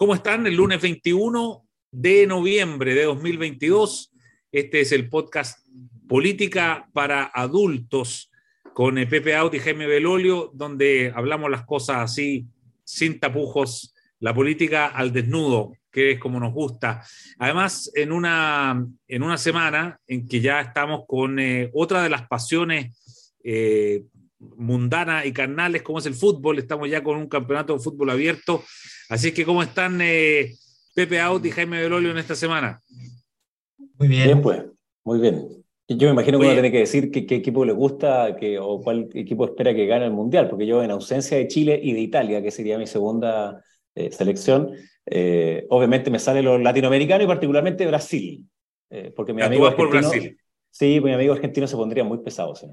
¿Cómo están? El lunes 21 de noviembre de 2022. Este es el podcast Política para Adultos con Pepe Audi y Jaime Belolio, donde hablamos las cosas así, sin tapujos, la política al desnudo, que es como nos gusta. Además, en una, en una semana en que ya estamos con eh, otra de las pasiones eh, mundanas y carnales, como es el fútbol, estamos ya con un campeonato de fútbol abierto Así que, ¿cómo están eh, Pepe Aut y Jaime Belolio en esta semana? Muy bien. Bien, pues, muy bien. Yo me imagino que uno tiene que decir qué, equipo le gusta que, o cuál equipo espera que gane el Mundial, porque yo en ausencia de Chile y de Italia, que sería mi segunda eh, selección, eh, obviamente me sale lo latinoamericano y particularmente Brasil. porque mi amigo por Brasil. Sí, mi amigo argentino se pondría muy pesado. ¿sí?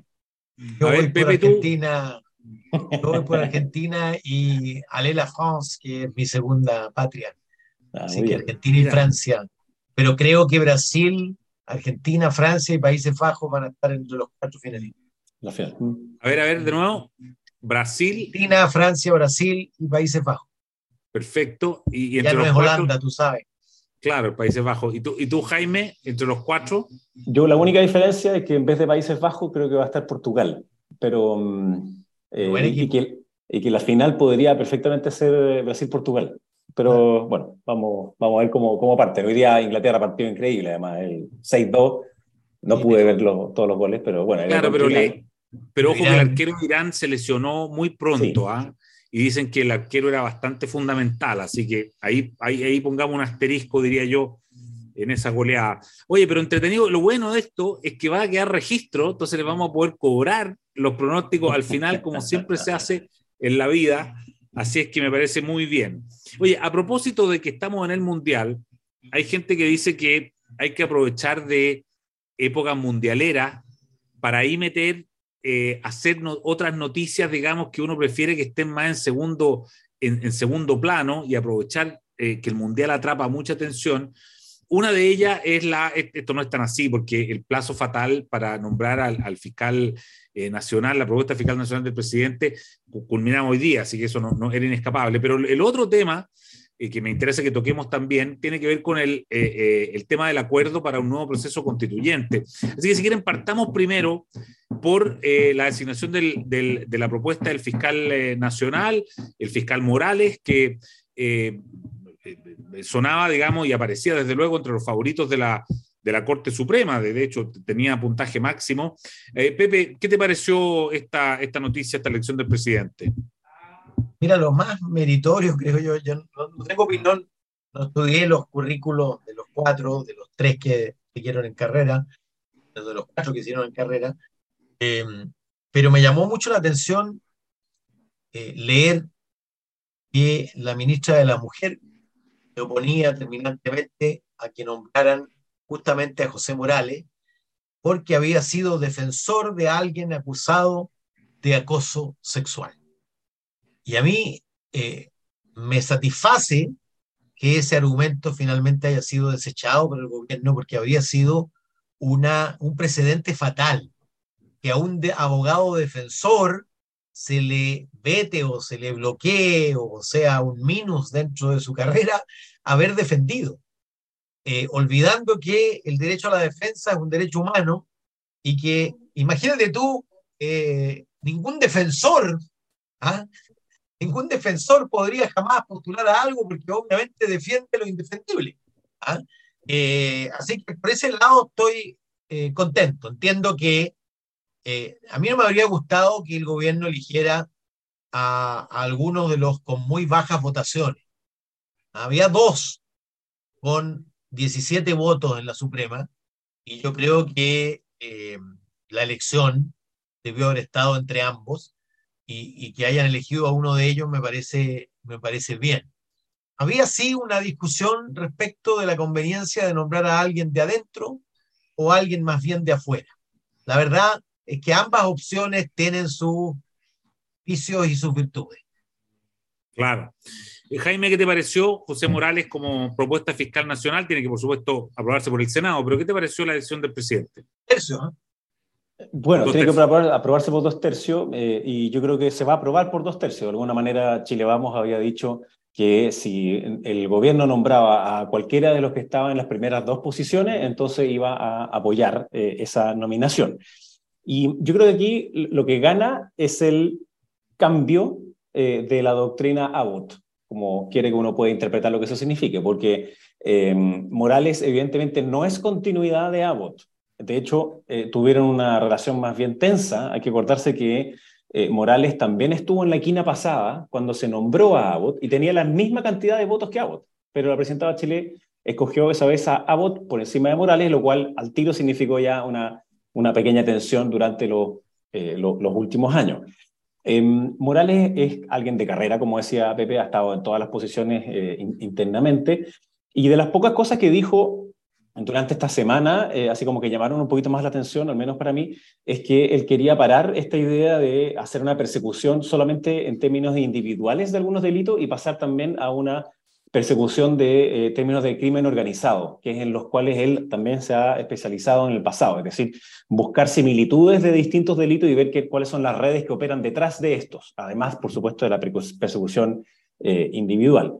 Yo voy por Argentina, yo voy por Argentina y Alé la France, que es mi segunda patria. Ah, Así que Argentina y Francia. Pero creo que Brasil, Argentina, Francia y Países Bajos van a estar entre los cuatro finalistas. La A ver, a ver, de nuevo. Brasil. Argentina, Francia, Brasil y Países Bajos. Perfecto. Y, entre ya no es Holanda, tú sabes. Claro, Países Bajos. ¿Y tú, ¿Y tú, Jaime, entre los cuatro? Yo la única diferencia es que en vez de Países Bajos creo que va a estar Portugal. Pero mm, eh, y, que, y, que, la final podría perfectamente ser Brasil-Portugal. Pero bueno, vamos, vamos a ver cómo, cómo parte. Hoy día Inglaterra partió increíble, además, el 6-2. No pude ver todos los goles, pero bueno. Claro, pero, pero ojo que el arquero de Irán se lesionó muy pronto, ¿ah? Y dicen que el arquero era bastante fundamental, así que ahí, ahí, ahí pongamos un asterisco, diría yo, en esa goleada. Oye, pero entretenido, lo bueno de esto es que va a quedar registro, entonces le vamos a poder cobrar los pronósticos al final, como siempre se hace en la vida. Así es que me parece muy bien. Oye, a propósito de que estamos en el Mundial, hay gente que dice que hay que aprovechar de época mundialera para ahí meter, eh, hacer otras noticias, digamos, que uno prefiere que estén más en segundo, en, segundo plano y aprovechar eh, que el Mundial atrapa mucha atención. Una de ellas es la, esto no es tan así, porque el plazo fatal para nombrar al, fiscal eh, nacional, la propuesta fiscal nacional del presidente, culminamos hoy día, así que eso no, era inescapable. Pero el otro tema eh, que me interesa que toquemos también tiene que ver con el, eh, el tema del acuerdo para un nuevo proceso constituyente. Así que si quieren, partamos primero por la designación de la propuesta del fiscal nacional, el fiscal Morales, que sonaba, digamos, y aparecía desde luego entre los favoritos de la, de la Corte Suprema, de hecho tenía puntaje máximo. Eh, Pepe, ¿qué te pareció esta, esta noticia, esta elección del presidente? Mira, lo más meritorio, creo yo, yo no, tengo opinión, no estudié los currículos de los cuatro, de los tres que siguieron en carrera, de los cuatro que hicieron en carrera, em, pero me llamó mucho la atención eh, leer que la ministra de la Mujer se oponía terminantemente a que nombraran justamente a José Morales, porque había sido defensor de alguien acusado de acoso sexual. Y a mí eh, me satisface que ese argumento finalmente haya sido desechado por el gobierno, porque habría sido una, un precedente fatal, que a un abogado defensor se le vete o se le bloquee o sea un minus dentro de su carrera haber defendido, eh, olvidando que el derecho a la defensa es un derecho humano y que, imagínate tú, eh, ningún defensor, ¿ah? ningún defensor podría jamás postular a algo porque obviamente defiende lo indefendible. ¿ah? Eh, así que por ese lado estoy contento. Entiendo que eh, a mí no me habría gustado que el gobierno eligiera a, algunos de los con muy bajas votaciones. Había dos con 17 votos en la Suprema y yo creo que eh, la elección debió haber estado entre ambos y, que hayan elegido a uno de ellos me parece, me parece bien. Había sí una discusión respecto de la conveniencia de nombrar a alguien de adentro o alguien más bien de afuera. La verdad, es que ambas opciones tienen sus vicios y sus virtudes. Claro. Eh, Jaime, ¿qué te pareció José Morales como propuesta fiscal nacional? Tiene que, por supuesto, aprobarse por el Senado, pero ¿qué te pareció la elección del presidente? Tercio. ¿eh? Bueno, tiene que aprobarse por dos tercios eh, y yo creo que se va a aprobar por dos tercios. De alguna manera, Chile Vamos había dicho que si el gobierno nombraba a cualquiera de los que estaban en las primeras dos posiciones, entonces iba a apoyar eh, esa nominación. Y yo creo que aquí lo que gana es el cambio eh, de la doctrina Abbott, como quiere que uno pueda interpretar lo que eso signifique, porque eh, Morales evidentemente no es continuidad de Abbott. De hecho, tuvieron una relación más bien tensa. Hay que acordarse que eh, Morales también estuvo en la quina pasada cuando se nombró a Abbott y tenía la misma cantidad de votos que Abbott, pero la presidenta Chile escogió esa vez a Abbott por encima de Morales, lo cual al tiro significó ya una, una pequeña tensión durante eh, los últimos años. Em, Morales es alguien de carrera, como decía Pepe, ha estado en todas las posiciones eh, internamente, y de las pocas cosas que dijo durante esta semana, eh, así como que llamaron un poquito más la atención, al menos para mí, es que él quería parar esta idea de hacer una persecución solamente en términos individuales de algunos delitos y pasar también a una persecución de eh, términos de crimen organizado, que es en los cuales él también se ha especializado en el pasado, es decir, buscar similitudes de distintos delitos y ver qué, cuáles son las redes que operan detrás de estos, además, por supuesto, de la persecución eh, individual.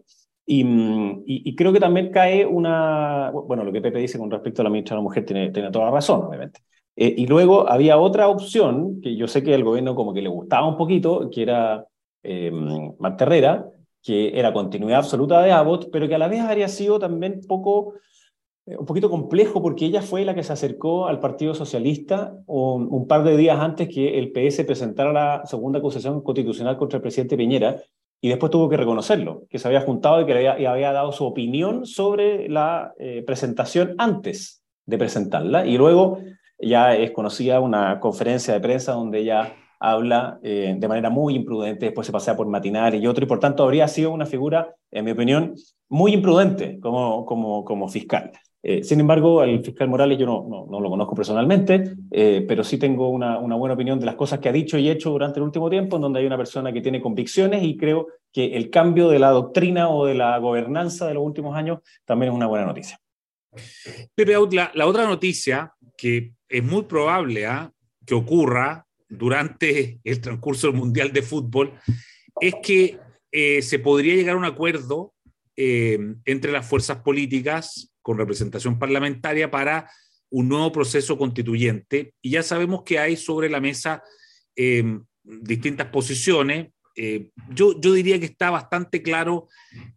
Y, creo que también cae una, bueno, lo que Pepe dice con respecto a la ministra de la Mujer tiene, tiene toda la razón, obviamente. Eh, y luego había otra opción que yo sé que al gobierno como que le gustaba un poquito, que era eh, Marta Herrera, que era continuidad absoluta de Abbott, pero que a la vez habría sido también poco, eh, un poquito complejo porque ella fue la que se acercó al Partido Socialista un, un par de días antes que el PS presentara la segunda acusación constitucional contra el presidente Piñera y después tuvo que reconocerlo, que se había juntado y que había, había dado su opinión sobre la eh, presentación antes de presentarla. Y luego ya es conocida una conferencia de prensa donde ella habla eh, de manera muy imprudente, después se pasea por Matinar y otro, y por tanto habría sido una figura, en mi opinión, muy imprudente como, como, como fiscal. Eh, sin embargo, al fiscal Morales yo no, no, lo conozco personalmente, eh, pero sí tengo una, una, buena opinión de las cosas que ha dicho y hecho durante el último tiempo, en donde hay una persona que tiene convicciones y creo que el cambio de la doctrina o de la gobernanza de los últimos años también es una buena noticia. Pepe, la otra noticia que es muy probable ¿ah? que ocurra durante el transcurso del Mundial de Fútbol es que eh, se podría llegar a un acuerdo entre las fuerzas políticas con representación parlamentaria para un nuevo proceso constituyente. Y ya sabemos que hay sobre la mesa eh, distintas posiciones. Eh, yo, yo diría que está bastante claro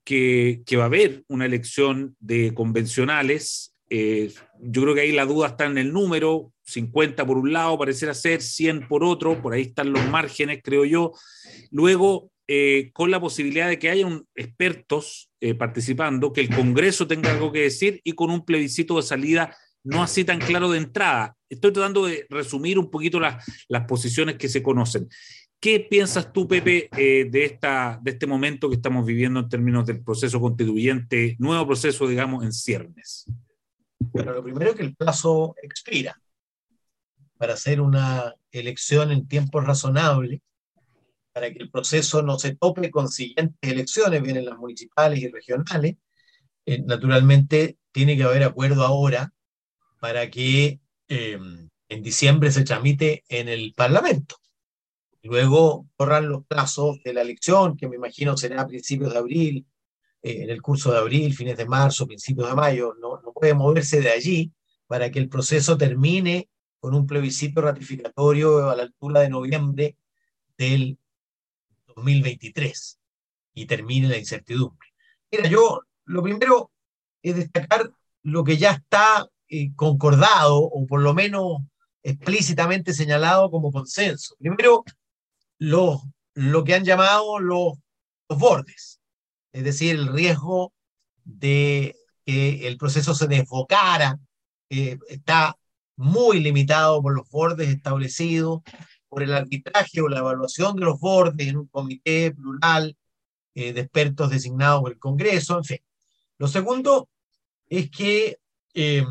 que, que va a haber una elección de convencionales. Eh, yo creo que ahí la duda está en el número, 50 por un lado, parecerá ser 100 por otro, por ahí están los márgenes, creo yo. Luego, eh, con la posibilidad de que haya un, expertos eh, participando, que el Congreso tenga algo que decir y con un plebiscito de salida no así tan claro de entrada. Estoy tratando de resumir un poquito las, las posiciones que se conocen. ¿Qué piensas tú, Pepe, eh, de, esta, de este momento que estamos viviendo en términos del proceso constituyente, nuevo proceso, digamos, en ciernes? Bueno, lo primero es que el plazo expira para hacer una elección en tiempo razonable para que el proceso no se tope con siguientes elecciones, vienen las municipales y regionales, eh, naturalmente tiene que haber acuerdo ahora para que em, en diciembre se tramite en el Parlamento. Luego corran los plazos de la elección, que me imagino será a principios de abril, eh, en el curso de abril, fines de marzo, principios de mayo, no, no puede moverse de allí para que el proceso termine con un plebiscito ratificatorio a la altura de noviembre del 2023 y termine la incertidumbre. Mira, yo lo primero es destacar lo que ya está eh, concordado o por lo menos explícitamente señalado como consenso. Primero, lo, lo que han llamado los, los bordes, es decir, el riesgo de que el proceso se desbocara, eh, está muy limitado por los bordes establecidos, por el arbitraje o la evaluación de los bordes en un comité plural eh, de expertos designados por el Congreso, en fin. Lo segundo es que eh,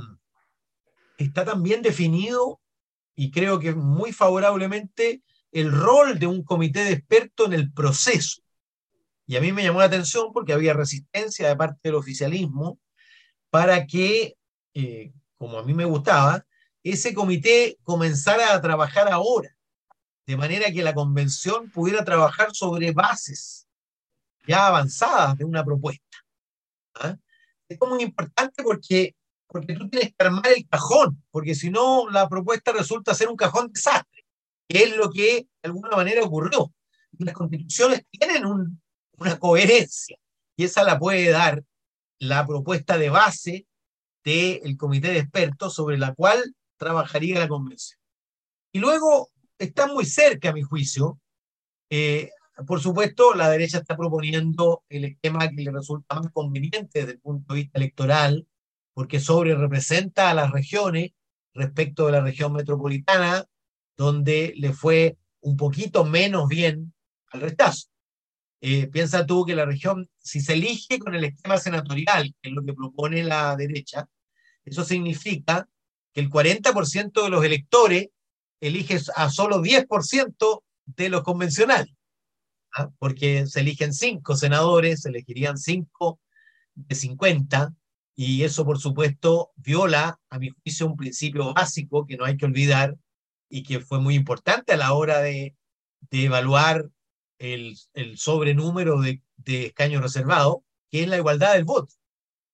está también definido, y creo que muy favorablemente, el rol de un comité de expertos en el proceso. Y a mí me llamó la atención porque había resistencia de parte del oficialismo para que, eh, como a mí me gustaba, ese comité comenzara a trabajar ahora de manera que la convención pudiera trabajar sobre bases ya avanzadas de una propuesta. ¿ah? Esto es muy importante porque, porque tú tienes que armar el cajón, porque si no, la propuesta resulta ser un cajón desastre, que es lo que de alguna manera ocurrió. las constituciones tienen una coherencia y esa la puede dar la propuesta de base del comité de expertos sobre la cual trabajaría la convención. Y luego está muy cerca, a mi juicio. Eh, por supuesto, la derecha está proponiendo el esquema que le resulta más conveniente desde el punto de vista electoral, porque sobre representa a las regiones respecto de la región metropolitana, donde le fue un poquito menos bien al rechazo. Eh, piensa tú que la región, si se elige con el esquema senatorial, que es lo que propone la derecha, eso significa que el 40% de los electores elige a solo 10% de los convencionales, ¿ah? porque se eligen 5 senadores, se elegirían 5 de 50, y eso por supuesto viola, a mi juicio, un principio básico que no hay que olvidar y que fue muy importante a la hora de, de evaluar el, el sobrenúmero de, de escaños reservados, que es la igualdad del voto.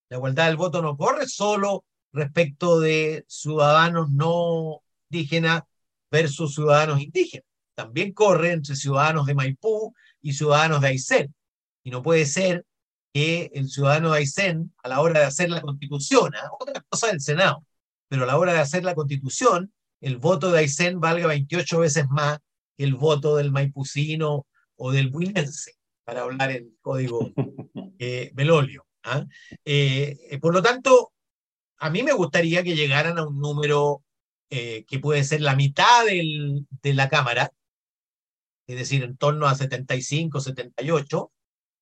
La igualdad del voto no corre solo respecto de ciudadanos no indígenas versus ciudadanos indígenas. También corre entre ciudadanos de Maipú y ciudadanos de Aysén. Y no puede ser que el ciudadano de Aysén, a la hora de hacer la constitución, ¿ah? otra cosa del Senado, pero a la hora de hacer la constitución, el voto de Aysén valga 28 veces más que el voto del maipucino o del buinense, para hablar en código eh, Belolio. ¿ah? Eh, por lo tanto, a mí me gustaría que llegaran a un número eh, que puede ser la mitad del, de la Cámara, es decir, en torno a 75, 78,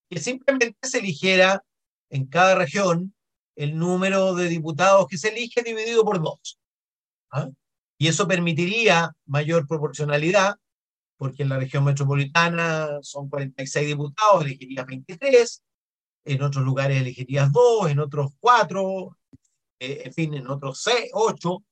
que simplemente se eligiera en cada región el número de diputados que se elige dividido por dos. ¿ah? Y eso permitiría mayor proporcionalidad, porque en la región metropolitana son 46 diputados, elegirías 23, en otros lugares elegirías 2, en otros 4, eh, en fin, en otros seis, ocho,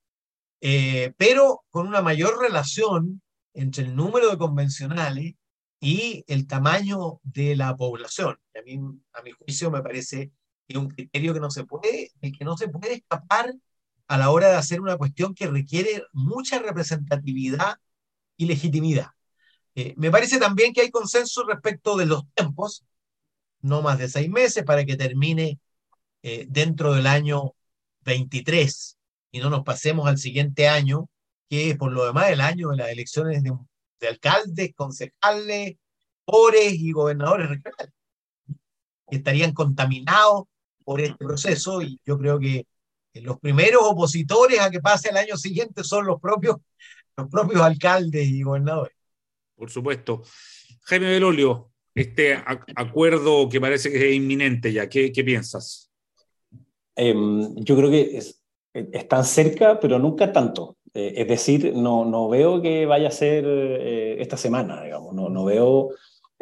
eh, pero con una mayor relación entre el número de convencionales y el tamaño de la población. a mí, a mi juicio, me parece que es un criterio que no se puede, que no se puede escapar a la hora de hacer una cuestión que requiere mucha representatividad y legitimidad. Eh, me parece también que hay consenso respecto de los tiempos, no más de seis meses para que termine dentro del año 23 y no nos pasemos al siguiente año, que es por lo demás el año de las elecciones de, de alcaldes, concejales, pobres y gobernadores regionales, que estarían contaminados por este proceso y yo creo que los primeros opositores a que pase el año siguiente son los propios, los propios alcaldes y gobernadores. Por supuesto. Jaime Belolio, este acuerdo que parece que es inminente ya, ¿qué, qué piensas? Em, yo creo que es, están cerca, pero nunca tanto. Eh, es decir, no, no veo que vaya a ser eh, esta semana, digamos. No, no veo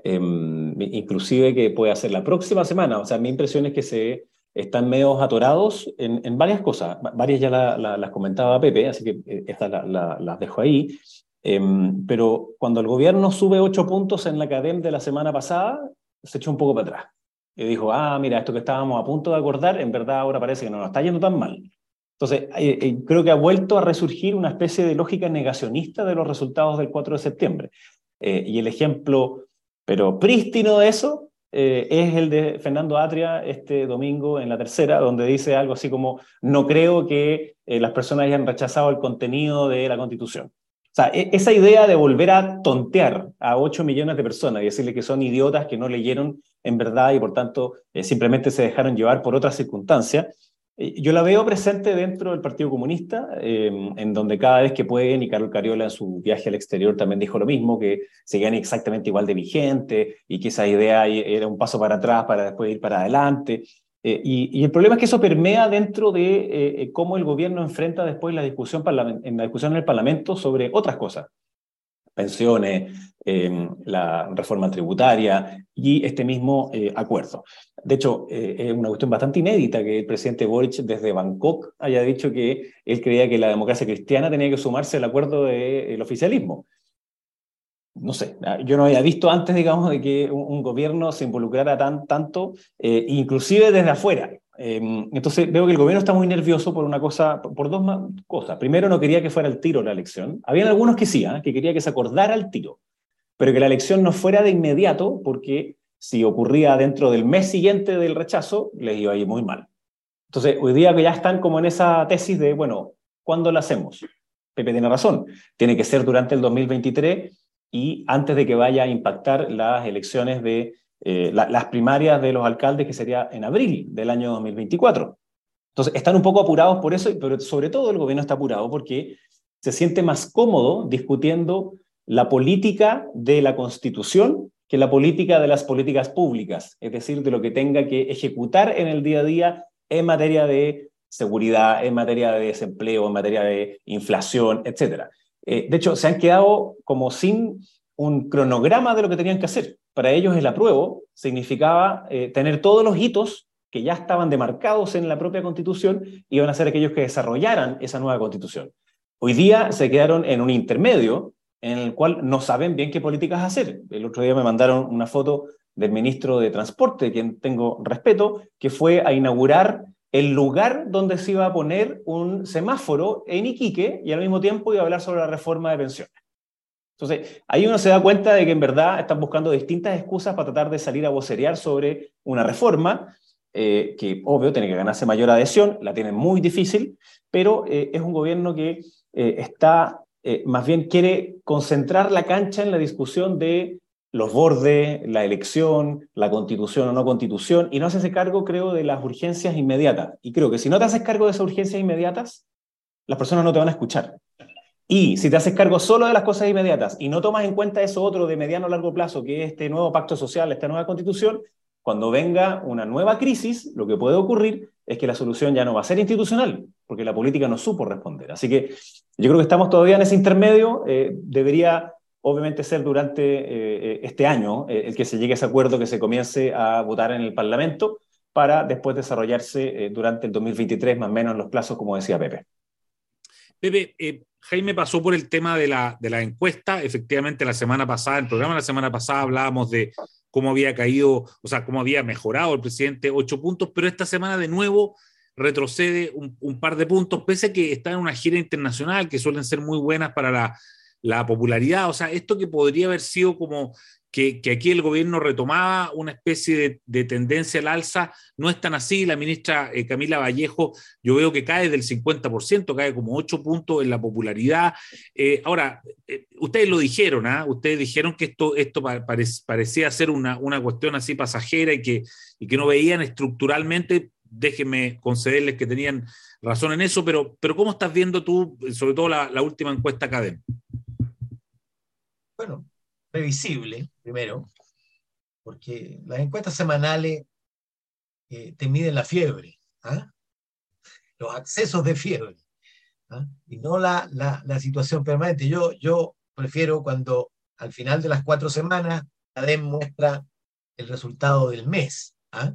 em, inclusive que pueda ser la próxima semana. O sea, mi impresión es que se están medio atorados en, en varias cosas. Varias ya las comentaba Pepe, así que eh, estas las dejo ahí. Em, pero cuando el gobierno sube ocho puntos en la cadena de la semana pasada, se echó un poco para atrás y dijo, ah, mira, esto que estábamos a punto de acordar, en verdad ahora parece que no nos está yendo tan mal. Entonces, eh, eh, creo que ha vuelto a resurgir una especie de lógica negacionista de los resultados del 4 de septiembre. Eh, y el ejemplo, pero prístino de eso, es el de Fernando Atria este domingo en la tercera, donde dice algo así como, no creo que las personas hayan rechazado el contenido de la Constitución. O sea, e, esa idea de volver a tontear a 8 millones de personas y decirle que son idiotas, que no leyeron en verdad y por tanto eh, simplemente se dejaron llevar por otras circunstancias, eh, yo la veo presente dentro del Partido Comunista, eh, en donde cada vez que pueden, y Carlos Cariola en su viaje al exterior también dijo lo mismo, que seguían exactamente igual de vigente y que esa idea era un paso para atrás para después ir para adelante. Eh, y, el problema es que eso permea dentro de eh, eh, cómo el gobierno enfrenta después la discusión, en la discusión en el Parlamento sobre otras cosas, pensiones, em, la reforma tributaria y este mismo acuerdo. De hecho, es una cuestión bastante inédita que el presidente Boric desde Bangkok haya dicho que él creía que la democracia cristiana tenía que sumarse al acuerdo del oficialismo no sé, ah, yo no había visto antes, digamos, de que un, gobierno se involucrara tan, tanto, eh, inclusive desde afuera. Em, entonces veo que el gobierno está muy nervioso por una cosa, por dos cosas. Primero, no quería que fuera el tiro la elección. Habían algunos que sí, ¿ah? que quería que se acordara el tiro, pero que la elección no fuera de inmediato, porque si ocurría dentro del mes siguiente del rechazo, les iba a ir muy mal. Entonces, hoy día que ya están como en esa tesis de, bueno, ¿cuándo la hacemos? Pepe tiene razón, tiene que ser durante el 2023 y antes de que vaya a impactar las elecciones de eh, las primarias de los alcaldes, que sería en abril del año 2024. Entonces, están un poco apurados por eso, pero sobre todo el gobierno está apurado porque se siente más cómodo discutiendo la política de la Constitución que la política de las políticas públicas, es decir, de lo que tenga que ejecutar en el día a día en materia de seguridad, en materia de desempleo, en materia de inflación, etc. Eh, de hecho, se han quedado como sin un cronograma de lo que tenían que hacer. Para ellos el apruebo significaba eh, tener todos los hitos que ya estaban demarcados en la propia constitución y iban a ser aquellos que desarrollaran esa nueva constitución. Hoy día se quedaron en un intermedio en el cual no saben bien qué políticas hacer. El otro día me mandaron una foto del ministro de Transporte, quien tengo respeto, que fue a inaugurar el lugar donde se iba a poner un semáforo en Iquique y al mismo tiempo iba a hablar sobre la reforma de pensiones. Entonces, ahí uno se da cuenta de que en verdad están buscando distintas excusas para tratar de salir a vocerear sobre una reforma eh, que, obvio, tiene que ganarse mayor adhesión, la tienen muy difícil, pero eh, es un gobierno que eh, está, más bien quiere concentrar la cancha en la discusión de los bordes, la elección, la constitución o no constitución, y no hace cargo, creo, de las urgencias inmediatas. Y creo que si no te haces cargo de esas urgencias inmediatas, las personas no te van a escuchar. Y si te haces cargo solo de las cosas inmediatas y no tomas en cuenta eso otro de mediano a largo plazo, que es este nuevo pacto social, esta nueva constitución, cuando venga una nueva crisis, lo que puede ocurrir es que la solución ya no va a ser institucional, porque la política no supo responder. Así que yo creo que estamos todavía en ese intermedio. Eh, debería obviamente ser durante eh, eh, este año eh, el que se llegue a ese acuerdo, que se comience a votar en el Parlamento para después desarrollarse durante el 2023, más o menos en los plazos, como decía Pepe. Pepe, Jaime pasó por el tema de la, de la encuesta. Efectivamente, la semana pasada, en el programa la semana pasada hablábamos de cómo había caído, o sea, cómo había mejorado el presidente ocho puntos, pero esta semana de nuevo retrocede un, un, par de puntos, pese a que está en una gira internacional, que suelen ser muy buenas para la, la popularidad, o sea, esto que podría haber sido como que, aquí el gobierno retomaba una especie de, tendencia al alza, no es tan así. La ministra eh, Camila Vallejo, yo veo que cae del 50%, cae como 8 puntos en la popularidad. Eh, ahora, eh, ustedes lo dijeron, ¿ah? Ustedes dijeron que esto, esto parecía ser una, una, cuestión así pasajera y que, y que no veían estructuralmente. Déjenme concederles que tenían razón en eso, pero, pero ¿cómo estás viendo tú, sobre todo la, la última encuesta académica? Bueno, previsible, primero, porque las encuestas semanales eh, te miden la fiebre, ¿ah? los accesos de fiebre, ¿ah? y no la, la, situación permanente. Yo, yo prefiero cuando al final de las cuatro semanas la muestra el resultado del mes. ¿ah?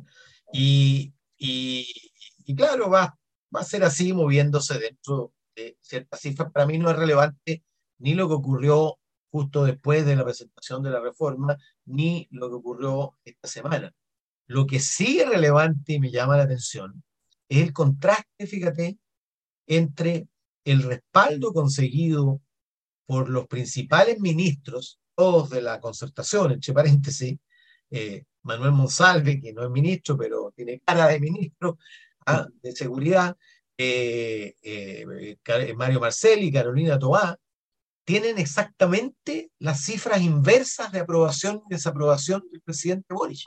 Y, y, claro, va, va a ser así moviéndose dentro de ciertas cifras. Para mí no es relevante ni lo que ocurrió justo después de la presentación de la reforma, ni lo que ocurrió esta semana. Lo que sí es relevante y me llama la atención es el contraste, fíjate, entre el respaldo conseguido por los principales ministros, todos de la concertación, entre paréntesis, eh, Manuel Monsalve, que no es ministro, pero tiene cara de ministro ah, de seguridad, eh, eh, Mario Marcelli, Carolina Tobá, tienen exactamente las cifras inversas de aprobación y desaprobación del presidente Boric.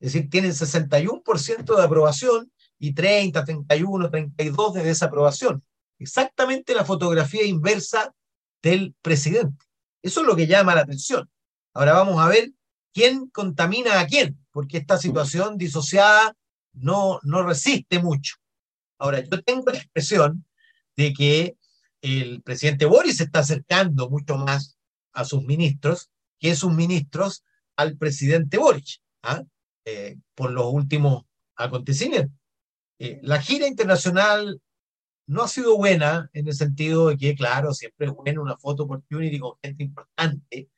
Es decir, tienen 61% de aprobación y 30, 31, 32 de desaprobación. Exactamente la fotografía inversa del presidente. Eso es lo que llama la atención. Ahora vamos a ver quién contamina a quién, porque esta situación disociada no, no resiste mucho. Ahora, yo tengo la expresión de que el presidente Boris se está acercando mucho más a sus ministros que sus ministros al presidente Boric, ¿ah? eh, por los últimos acontecimientos. Eh, la gira internacional no ha sido buena en el sentido de que, claro, siempre es buena una foto opportunity con gente importante,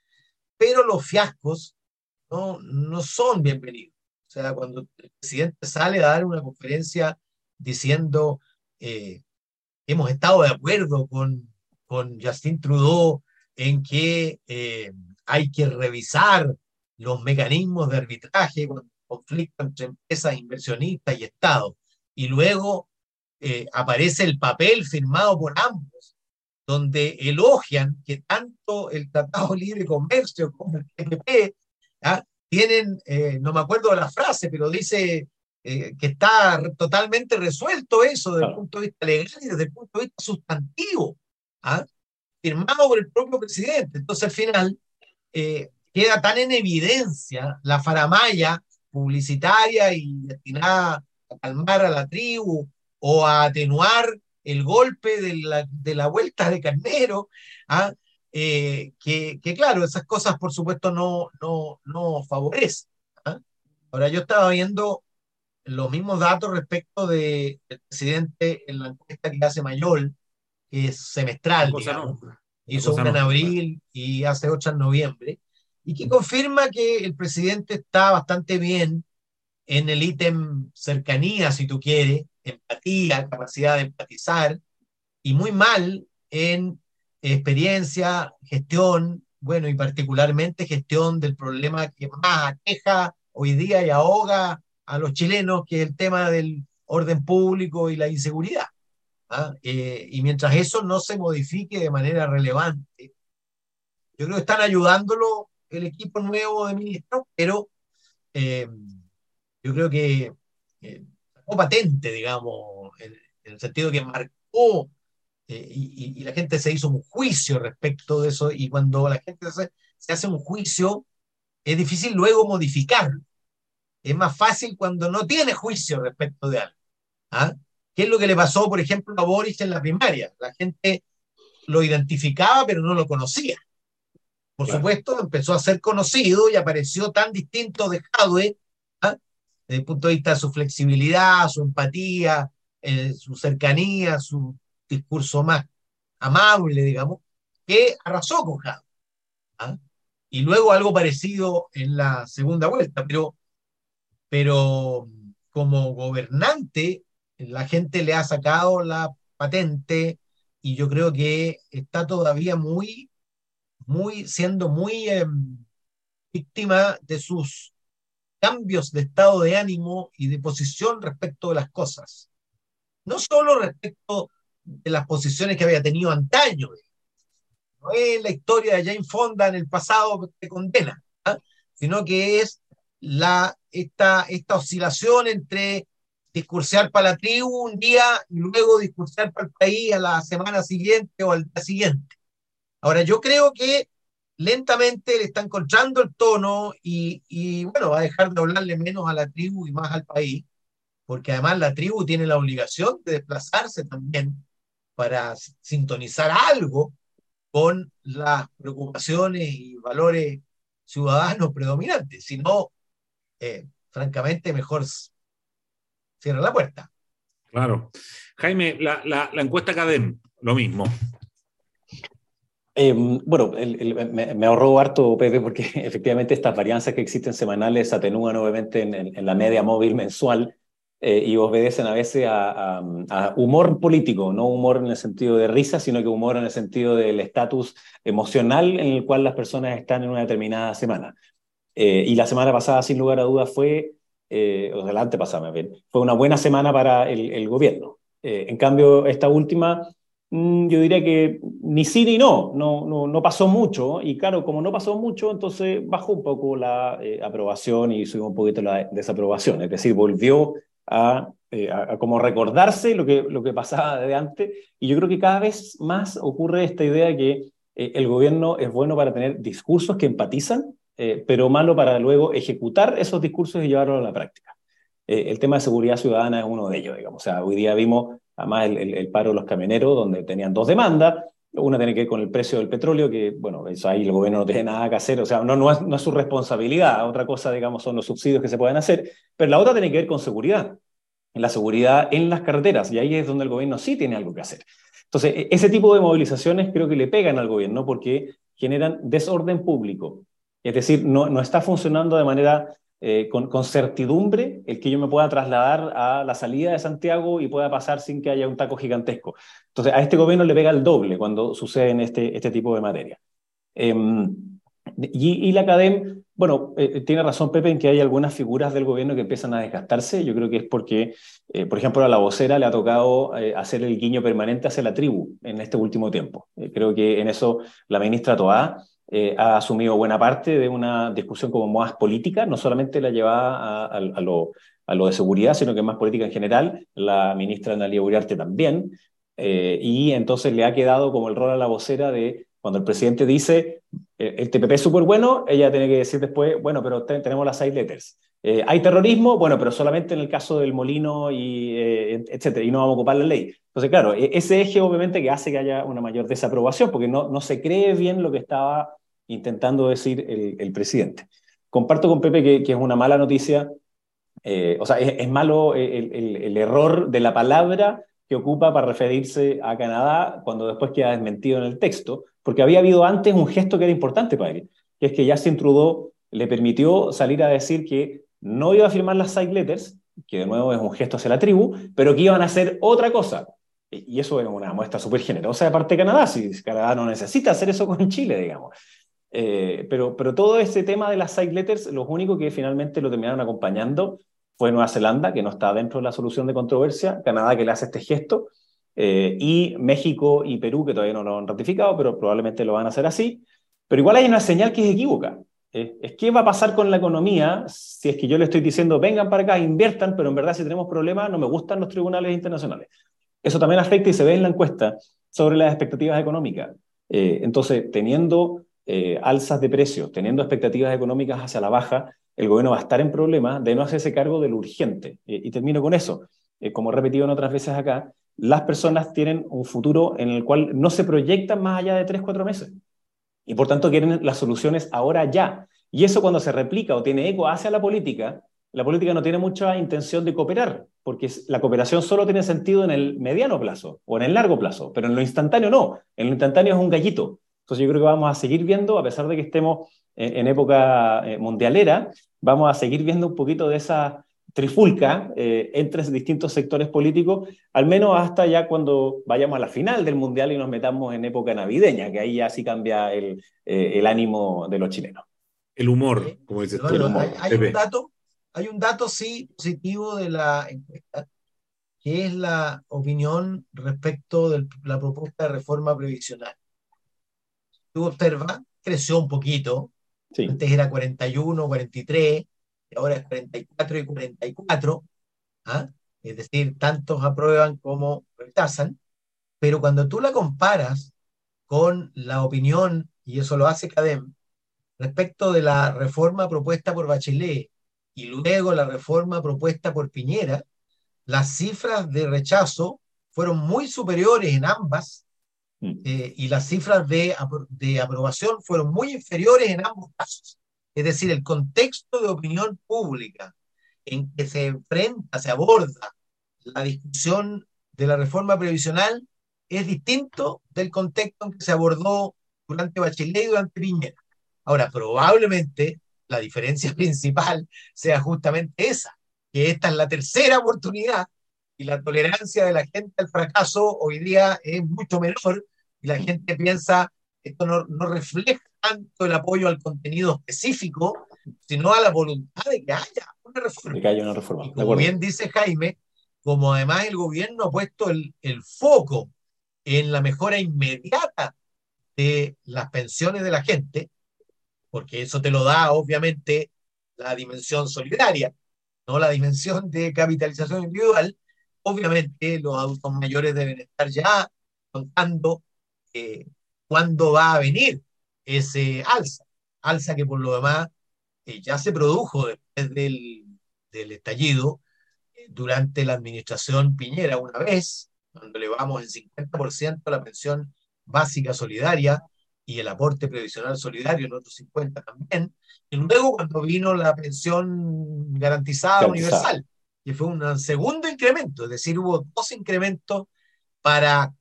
pero los fiascos no, son bienvenidos. O sea, cuando el presidente sale a dar una conferencia diciendo eh, hemos estado de acuerdo con, con Justin Trudeau en que eh, hay que revisar los mecanismos de arbitraje cuando conflicto entre empresas inversionistas y Estado. Y luego eh, aparece el papel firmado por ambos, donde elogian que tanto el Tratado de Libre Comercio como el TPP ¿ah? tienen, eh, no me acuerdo de la frase, pero dice eh, que está totalmente resuelto eso desde el punto de vista legal y desde el punto de vista sustantivo, ¿ah? firmado por el propio presidente. Entonces, al final, queda tan en evidencia la faramaya publicitaria y destinada a calmar a la tribu o a atenuar el golpe de la, de la vuelta de Carnero, ¿ah? eh, que, que, claro, esas cosas por supuesto no, no, no favorecen. ¿ah? Ahora yo estaba viendo los mismos datos respecto del presidente en la encuesta que hace Mayol, que es semestral, hizo una en abril y hace ocho en noviembre, y que confirma que el presidente está bastante bien en el ítem cercanía, si tú quieres, empatía, capacidad de empatizar, y muy mal en experiencia, gestión, bueno, y particularmente gestión del problema que más aqueja hoy día y ahoga a los chilenos, que el tema del orden público y la inseguridad. ¿ah? Eh, y mientras eso no se modifique de manera relevante, yo creo que están ayudándolo el equipo nuevo de ministros, pero eh, yo creo que eh, patente, digamos, en, el sentido que marcó y, la gente se hizo un juicio respecto de eso y cuando la gente se, hace un juicio es difícil luego modificarlo. Es más fácil cuando no tiene juicio respecto de algo. ¿ah? ¿Qué es lo que le pasó, por ejemplo, a Boris en la primaria? La gente lo identificaba pero no lo conocía. Por supuesto, empezó a ser conocido y apareció tan distinto de Jadwe, ¿ah? desde el punto de vista de su flexibilidad, su empatía, eh, su cercanía, su discurso más amable, digamos, que arrasó con Jadwe. ¿ah? Y luego algo parecido en la segunda vuelta, pero, pero como gobernante, la gente le ha sacado la patente y yo creo que está todavía muy muy, siendo muy em, víctima de sus cambios de estado de ánimo y de posición respecto de las cosas. No solo respecto de las posiciones que había tenido antaño, no es la historia de Jane Fonda en el pasado que condena, ¿ah? sino que es la, esta, esta oscilación entre discursear para la tribu un día y luego discursear para el país a la semana siguiente o al día siguiente. Ahora, yo creo que lentamente le está encontrando el tono y, bueno, va a dejar de hablarle menos a la tribu y más al país, porque además la tribu tiene la obligación de desplazarse también para sintonizar algo con las preocupaciones y valores ciudadanos predominantes. Si no, eh, francamente, mejor cierra la puerta. Claro. Jaime, la, la, la encuesta CADEM, lo mismo. Eh, bueno, me, ahorró harto, Pepe, porque efectivamente estas varianzas que existen semanales atenúan obviamente en, la media móvil mensual eh, y obedecen a veces a, humor político, no humor en el sentido de risa, sino que humor en el sentido del estatus emocional en el cual las personas están en una determinada semana. Eh, y la semana pasada, sin lugar a dudas, fue, o sea, la antepasada, bien, fue una buena semana para el, el gobierno. en cambio, esta última Mm, yo diría que ni sí ni no, no, no, no, pasó mucho, y claro, como no pasó mucho, entonces bajó un poco la eh, aprobación y subió un poquito la desaprobación, es decir, volvió a, eh, a, como recordarse lo que, lo que pasaba de antes, y yo creo que cada vez más ocurre esta idea que eh, el gobierno es bueno para tener discursos que empatizan, pero malo para luego ejecutar esos discursos y llevarlos a la práctica. el tema de seguridad ciudadana es uno de ellos, digamos, o sea, hoy día vimos además el, paro de los camioneros, donde tenían dos demandas, una tiene que ver con el precio del petróleo, que, bueno, eso ahí el gobierno no tiene nada que hacer, o sea, no, es, no es su responsabilidad, otra cosa, digamos, son los subsidios que se pueden hacer, pero la otra tiene que ver con seguridad, la seguridad en las carreteras, y ahí es donde el gobierno sí tiene algo que hacer. Entonces, e, ese tipo de movilizaciones creo que le pegan al gobierno porque generan desorden público. Es decir, no, no está funcionando de manera eh, con, certidumbre el que yo me pueda trasladar a la salida de Santiago y pueda pasar sin que haya un taco gigantesco. Entonces, a este gobierno le pega el doble cuando sucede en este, este tipo de materia. Em, y, la academia, bueno, eh, tiene razón Pepe en que hay algunas figuras del gobierno que empiezan a desgastarse. Yo creo que es porque, eh, por ejemplo, a la vocera le ha tocado hacer el guiño permanente hacia la tribu en este último tiempo. creo que en eso la ministra Toá eh, ha asumido buena parte de una discusión como más política, no solamente la llevaba a, lo, de seguridad, sino que más política en general, la ministra Analia Uriarte también, eh, y entonces le ha quedado como el rol a la vocera de cuando el presidente dice eh, el TPP es súper bueno, ella tiene que decir después, bueno, pero tenemos las seis letters. ¿Hay terrorismo? Bueno, pero solamente en el caso del molino y etcétera, y no vamos a ocupar la ley. Entonces, claro, e-, ese eje obviamente que hace que haya una mayor desaprobación, porque no, no se cree bien lo que estaba intentando decir el, presidente. Comparto con Pepe que, es una mala noticia, eh, o sea, es, malo el, error de la palabra que ocupa para referirse a Canadá cuando después queda desmentido en el texto, porque había habido antes un gesto que era importante para él, que es que Justin Trudeau le permitió salir a decir que no iba a firmar las side letters, que de nuevo es un gesto hacia la tribu, pero que iban a hacer otra cosa. Y eso es una muestra súper generosa de parte de Canadá, si Canadá no necesita hacer eso con Chile, digamos. Eh, pero, pero todo ese tema de las side letters, los únicos que finalmente lo terminaron acompañando fue Nueva Zelanda, que no está dentro de la solución de controversia, Canadá, que le hace este gesto, eh, y México y Perú, que todavía no lo han ratificado, pero probablemente lo van a hacer así. Pero igual hay una señal que es equívoca. Eh, es qué va a pasar con la economía si es que yo le estoy diciendo, vengan para acá, inviertan, pero en verdad si tenemos problemas no me gustan los tribunales internacionales. Eso también afecta y se ve en la encuesta sobre las expectativas económicas. entonces, teniendo eh, alzas de precios, teniendo expectativas económicas hacia la baja, el gobierno va a estar en problemas de no hacerse cargo de lo urgente. Eh, y termino con eso. Eh, como he repetido en otras veces acá, las personas tienen un futuro en el cual no se proyectan más allá de tres, cuatro meses. Y por tanto quieren las soluciones ahora ya. Y eso cuando se replica o tiene eco hacia la política, la política no tiene mucha intención de cooperar, porque la cooperación solo tiene sentido en el mediano plazo o en el largo plazo, pero en lo instantáneo no. En lo instantáneo es un gallito. Entonces yo creo que vamos a seguir viendo, a pesar de que estemos en, época eh, mundialera, vamos a seguir viendo un poquito de esa trifulca eh, entre distintos sectores políticos, al menos hasta ya cuando vayamos a la final del mundial y nos metamos en época navideña, que ahí ya sí cambia el, eh, el ánimo de los chilenos. El humor, como dices tú. hay, un dato, hay un dato sí positivo de la encuesta, que es la opinión respecto de la propuesta de reforma previsional tú observas, creció un poquito. Antes era 41, 43, ahora es 44 y 44. ¿ah? Es decir, tantos aprueban como rechazan. Pero cuando tú la comparas con la opinión, y eso lo hace CADEM, respecto de la reforma propuesta por Bachelet y luego la reforma propuesta por Piñera, las cifras de rechazo fueron muy superiores en ambas. Eh, y las cifras de, de aprobación fueron muy inferiores en ambos casos. Es decir, el contexto de opinión pública en que se enfrenta, se aborda la discusión de la reforma previsional es distinto del contexto en que se abordó durante Bachelet y durante Piñera. Ahora, probablemente la diferencia principal sea justamente esa, que esta es la tercera oportunidad y la tolerancia de la gente al fracaso hoy día es mucho menor y la gente piensa, esto no, no refleja tanto el apoyo al contenido específico, sino a la voluntad de que haya una reforma. que haya una reforma. Y como bien dice Jaime, como además el gobierno ha puesto el, el foco en la mejora inmediata de las pensiones de la gente, porque eso te lo da obviamente la dimensión solidaria, no la dimensión de capitalización individual, obviamente los adultos mayores deben estar ya contando eh, cuándo va a venir ese alza. Alza que por lo demás eh, ya se produjo después del, del estallido eh, durante la administración Piñera una vez, cuando elevamos el 50% a la pensión básica solidaria y el aporte previsional solidario, el otro 50% también, y luego cuando vino la pensión garantizada universal, que fue un segundo incremento, es decir, hubo dos incrementos para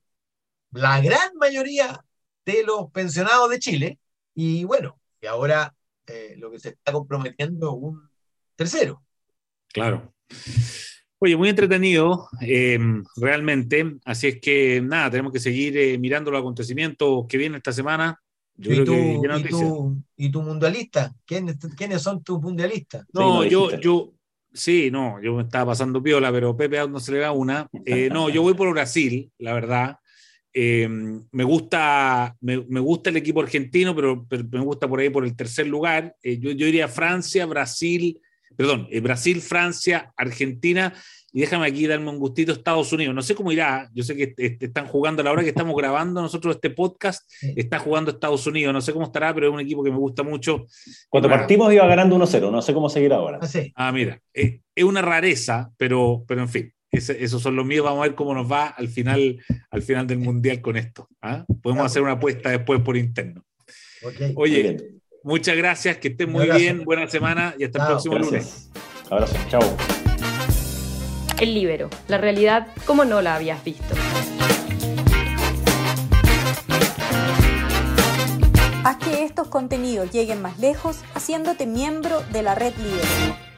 la gran mayoría de los pensionados de Chile, y bueno, y ahora eh, lo que se está comprometiendo un tercero. Claro. Oye, muy entretenido, eh, realmente. Así es que nada, tenemos que seguir eh, mirando los acontecimientos que vienen esta semana. ¿Y, tu, mundialista? ¿Quiénes, ¿Quiénes, son tus mundialistas? No, yo, yo, sí, no, yo me estaba pasando piola, pero Pepe aún no se le da una. no, yo voy por Brasil, la verdad. Eh, me, gusta, me, gusta el equipo argentino, pero, me gusta por ahí por el tercer lugar. Eh, yo, yo, diría Francia, Brasil, perdón, eh, Brasil, Francia, Argentina. Y déjame aquí darme un gustito Estados Unidos. No sé cómo irá. Yo sé que están jugando a la hora que estamos grabando nosotros este podcast. Está jugando Estados Unidos. No sé cómo estará, pero es un equipo que me gusta mucho. Cuando partimos iba ganando 1-0. No sé cómo seguir ahora. Ah, ah mira. es una rareza, pero, pero en fin esos son los míos. Vamos a ver cómo nos va al final, al final del mundial con esto. ¿ah? Podemos hacer una apuesta después por interno. Oye, muchas gracias, que estén muy bien, buena semana y hasta el próximo lunes. Abrazo, chao. El libero, la realidad como no la habías visto. Haz que estos contenidos lleguen más lejos haciéndote miembro de la red Libero.